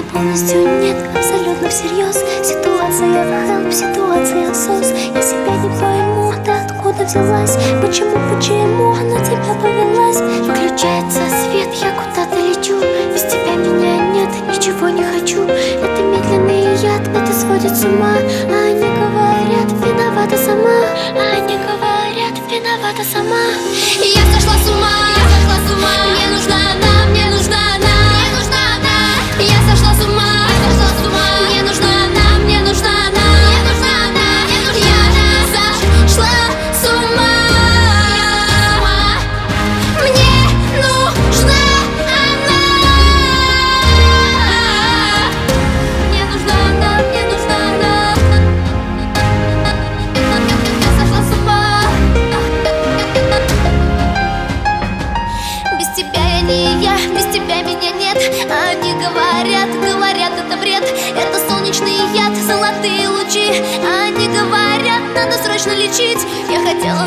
меня полностью нет, абсолютно всерьез. Ситуация хелп, ситуация сос Я себя не пойму, ты откуда взялась? Почему, почему она тебя повелась? Выключается свет, я куда-то лечу. Без тебя меня нет, ничего не хочу. Это медленный яд, это сводит с ума. А Они говорят, виновата сама. А Они говорят, виновата сама. Я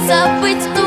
забыть, кто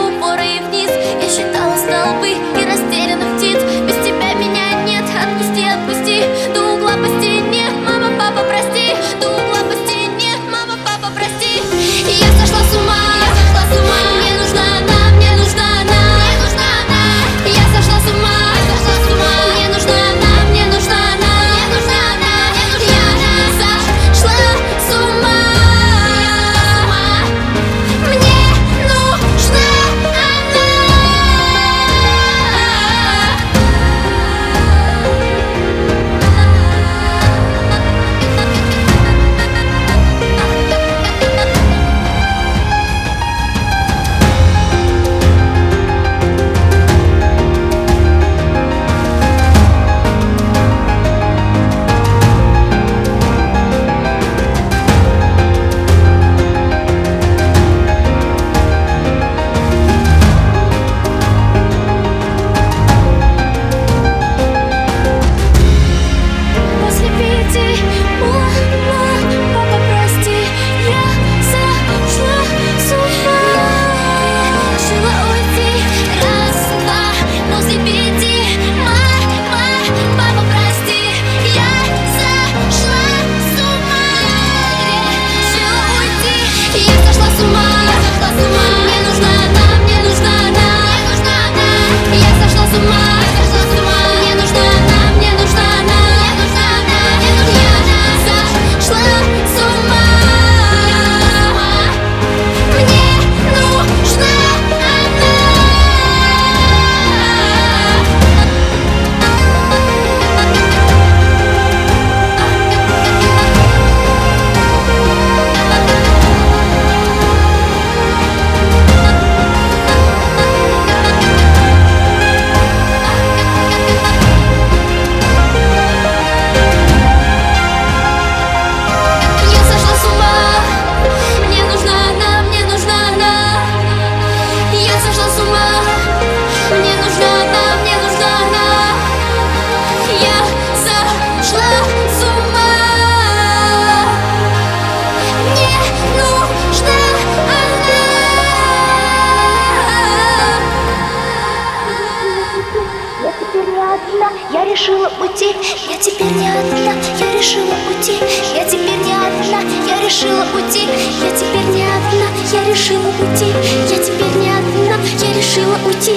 одна, я решила уйти, я теперь не одна, я решила уйти, я теперь не одна, я решила уйти, я теперь не одна, я решила уйти, я теперь не одна, я решила уйти.